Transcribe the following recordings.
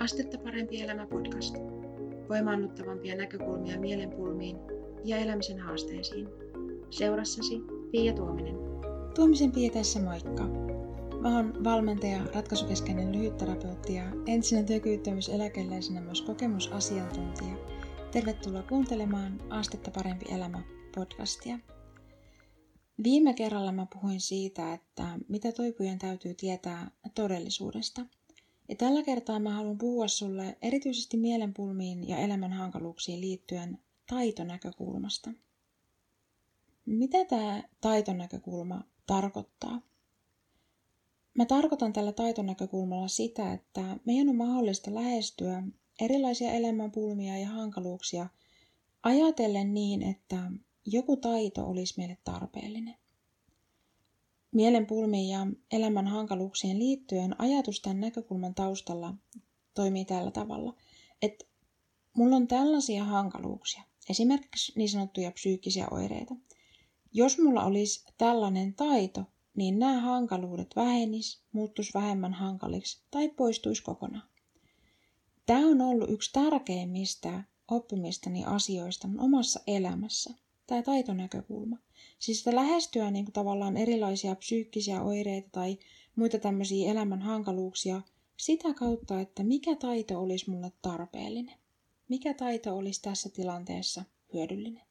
Astetta parempi elämä podcast. Voimaannuttavampia näkökulmia mielenpulmiin ja elämisen haasteisiin. Seurassasi Pia Tuominen. Tuomisen Pia tässä moikka. Mä oon valmentaja, ratkaisukeskeinen lyhytterapeutti ja entisenä työkyvyttömyyseläkeläisenä myös kokemusasiantuntija. Tervetuloa kuuntelemaan Astetta parempi elämä podcastia. Viime kerralla mä puhuin siitä, että mitä toipujen täytyy tietää todellisuudesta – ja tällä kertaa mä haluan puhua sulle erityisesti mielenpulmiin ja elämän hankaluuksiin liittyen taitonäkökulmasta. Mitä tämä taitonäkökulma tarkoittaa? Mä tarkoitan tällä taitonäkökulmalla sitä, että meidän on mahdollista lähestyä erilaisia elämänpulmia ja hankaluuksia ajatellen niin, että joku taito olisi meille tarpeellinen. Mielenpulmiin ja elämän hankaluuksien liittyen ajatus tämän näkökulman taustalla toimii tällä tavalla, että mulla on tällaisia hankaluuksia, esimerkiksi niin sanottuja psyykkisiä oireita. Jos mulla olisi tällainen taito, niin nämä hankaluudet vähenis, muuttuisi vähemmän hankaliksi tai poistuisi kokonaan. Tämä on ollut yksi tärkeimmistä oppimistani asioista mun omassa elämässä, tämä taitonäkökulma – Siis sitä lähestyä niin kuin tavallaan erilaisia psyykkisiä oireita tai muita tämmöisiä elämän hankaluuksia sitä kautta, että mikä taito olisi mulle tarpeellinen. Mikä taito olisi tässä tilanteessa hyödyllinen.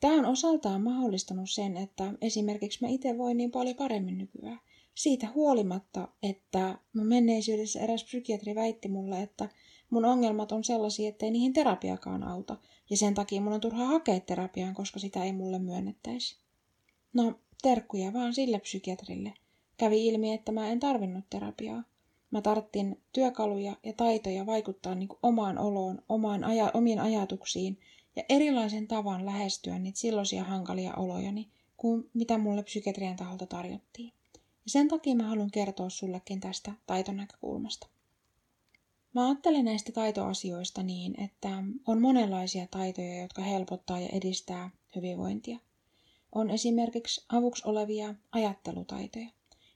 Tämä on osaltaan mahdollistanut sen, että esimerkiksi mä itse voin niin paljon paremmin nykyään. Siitä huolimatta, että mun menneisyydessä eräs psykiatri väitti mulle, että mun ongelmat on sellaisia, ettei niihin terapiakaan auta. Ja sen takia mun on turha hakea terapiaan, koska sitä ei mulle myönnettäisi. No, terkkuja vaan sille psykiatrille. Kävi ilmi, että mä en tarvinnut terapiaa. Mä tarttin työkaluja ja taitoja vaikuttaa niin omaan oloon, omaan aja, omiin ajatuksiin ja erilaisen tavan lähestyä niitä silloisia hankalia olojani kuin mitä mulle psykiatrian taholta tarjottiin. Ja sen takia mä haluan kertoa sullekin tästä taitonäkökulmasta. Mä ajattelen näistä taitoasioista niin, että on monenlaisia taitoja, jotka helpottaa ja edistää hyvinvointia – on esimerkiksi avuksi olevia ajattelutaitoja.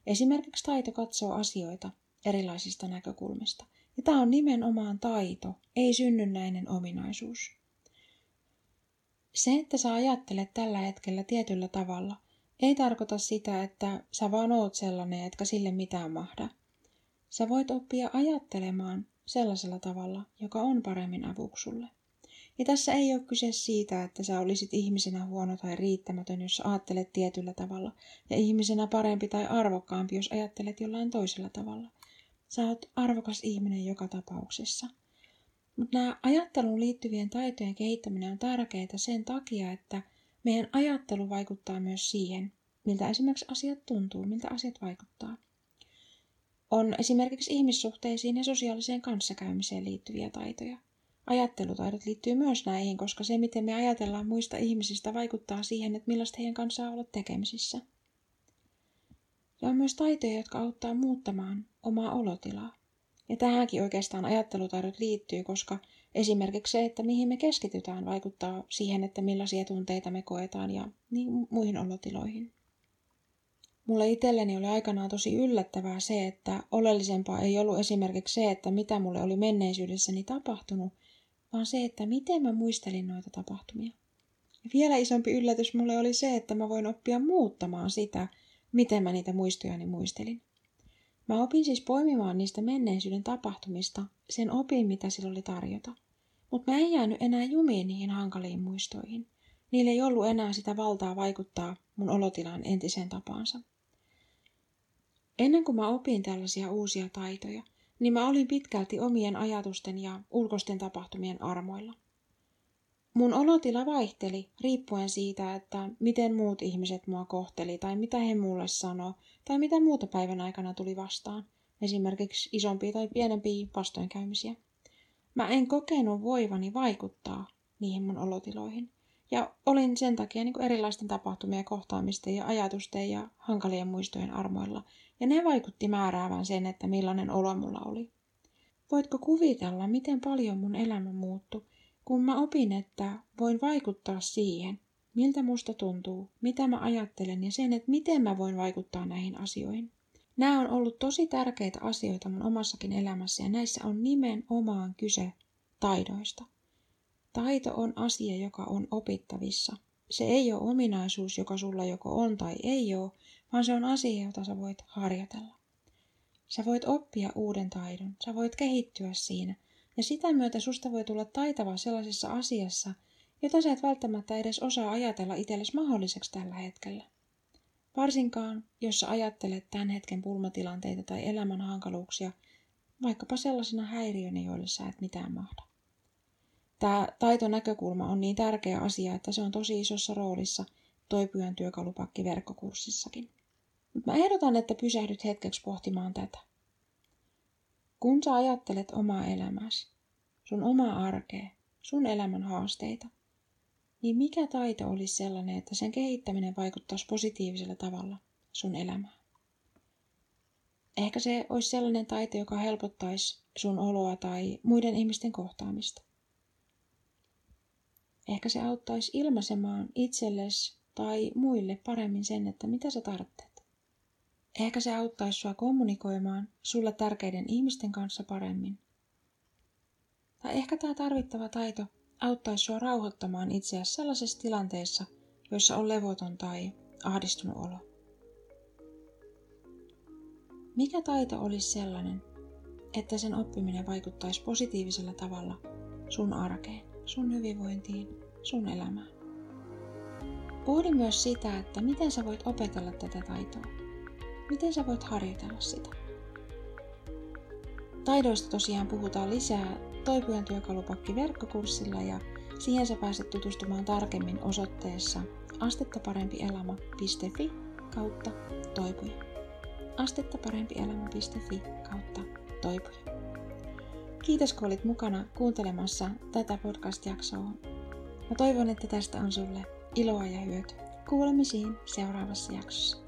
Esimerkiksi taito katsoo asioita erilaisista näkökulmista. Ja tämä on nimenomaan taito, ei synnynnäinen ominaisuus. Se, että sä ajattelet tällä hetkellä tietyllä tavalla, ei tarkoita sitä, että sä vaan oot sellainen, etkä sille mitään mahda. Sä voit oppia ajattelemaan sellaisella tavalla, joka on paremmin avuksi sulle. Ja tässä ei ole kyse siitä, että sä olisit ihmisenä huono tai riittämätön, jos ajattelet tietyllä tavalla, ja ihmisenä parempi tai arvokkaampi, jos ajattelet jollain toisella tavalla. Sä oot arvokas ihminen joka tapauksessa. Mutta nämä ajatteluun liittyvien taitojen kehittäminen on tärkeää sen takia, että meidän ajattelu vaikuttaa myös siihen, miltä esimerkiksi asiat tuntuu, miltä asiat vaikuttaa. On esimerkiksi ihmissuhteisiin ja sosiaaliseen kanssakäymiseen liittyviä taitoja. Ajattelutaidot liittyy myös näihin, koska se, miten me ajatellaan muista ihmisistä, vaikuttaa siihen, että millaista heidän kanssaan olla tekemisissä. Ja on myös taitoja, jotka auttaa muuttamaan omaa olotilaa. Ja tähänkin oikeastaan ajattelutaidot liittyy, koska esimerkiksi se, että mihin me keskitytään, vaikuttaa siihen, että millaisia tunteita me koetaan ja niin muihin olotiloihin. Mulle itselleni oli aikanaan tosi yllättävää se, että oleellisempaa ei ollut esimerkiksi se, että mitä mulle oli menneisyydessäni tapahtunut, vaan se, että miten mä muistelin noita tapahtumia. Ja vielä isompi yllätys mulle oli se, että mä voin oppia muuttamaan sitä, miten mä niitä muistojani muistelin. Mä opin siis poimimaan niistä menneisyyden tapahtumista sen opin, mitä sillä oli tarjota. Mutta mä en jäänyt enää jumiin niihin hankaliin muistoihin. Niillä ei ollut enää sitä valtaa vaikuttaa mun olotilaan entiseen tapaansa. Ennen kuin mä opin tällaisia uusia taitoja, niin mä olin pitkälti omien ajatusten ja ulkoisten tapahtumien armoilla. Mun olotila vaihteli riippuen siitä, että miten muut ihmiset mua kohteli tai mitä he mulle sanoo tai mitä muuta päivän aikana tuli vastaan, esimerkiksi isompia tai pienempiä vastoinkäymisiä. Mä en kokenut voivani vaikuttaa niihin mun olotiloihin. Ja olin sen takia niin erilaisten tapahtumien kohtaamisten ja ajatusten ja hankalien muistojen armoilla, ja ne vaikutti määräävän sen, että millainen olo mulla oli. Voitko kuvitella, miten paljon mun elämä muuttui, kun mä opin, että voin vaikuttaa siihen, miltä musta tuntuu, mitä mä ajattelen ja sen, että miten mä voin vaikuttaa näihin asioihin. Nämä on ollut tosi tärkeitä asioita mun omassakin elämässä ja näissä on nimenomaan kyse taidoista. Taito on asia, joka on opittavissa. Se ei ole ominaisuus, joka sulla joko on tai ei ole, vaan se on asia, jota sä voit harjoitella. Sä voit oppia uuden taidon, sä voit kehittyä siinä, ja sitä myötä susta voi tulla taitava sellaisessa asiassa, jota sä et välttämättä edes osaa ajatella itsellesi mahdolliseksi tällä hetkellä. Varsinkaan, jos sä ajattelet tämän hetken pulmatilanteita tai elämän hankaluuksia, vaikkapa sellaisena häiriönä, joille sä et mitään mahda. Tämä taitonäkökulma on niin tärkeä asia, että se on tosi isossa roolissa toipujan työkalupakki verkkokurssissakin. Mutta mä ehdotan, että pysähdyt hetkeksi pohtimaan tätä. Kun sä ajattelet omaa elämäsi, sun omaa arkea, sun elämän haasteita, niin mikä taito olisi sellainen, että sen kehittäminen vaikuttaisi positiivisella tavalla sun elämään? Ehkä se olisi sellainen taito, joka helpottaisi sun oloa tai muiden ihmisten kohtaamista. Ehkä se auttaisi ilmaisemaan itsellesi tai muille paremmin sen, että mitä sä tarvitset. Ehkä se auttaisi sua kommunikoimaan sulle tärkeiden ihmisten kanssa paremmin. Tai ehkä tämä tarvittava taito auttaisi sua rauhoittamaan itseäsi sellaisessa tilanteessa, joissa on levoton tai ahdistunut olo. Mikä taito olisi sellainen, että sen oppiminen vaikuttaisi positiivisella tavalla sun arkeen, sun hyvinvointiin, sun elämään? Pohdi myös sitä, että miten sä voit opetella tätä taitoa. Miten sä voit harjoitella sitä. Taidoista tosiaan puhutaan lisää Toipujan työkalupakki verkkokurssilla ja siihen sä pääset tutustumaan tarkemmin osoitteessa astettaparempielämä.fi kautta toipuja. astettaparempielämä.fi kautta toipuja. Kiitos kun olit mukana kuuntelemassa tätä podcast-jaksoa. Mä toivon, että tästä on sulle iloa ja hyötyä. Kuulemisiin seuraavassa jaksossa.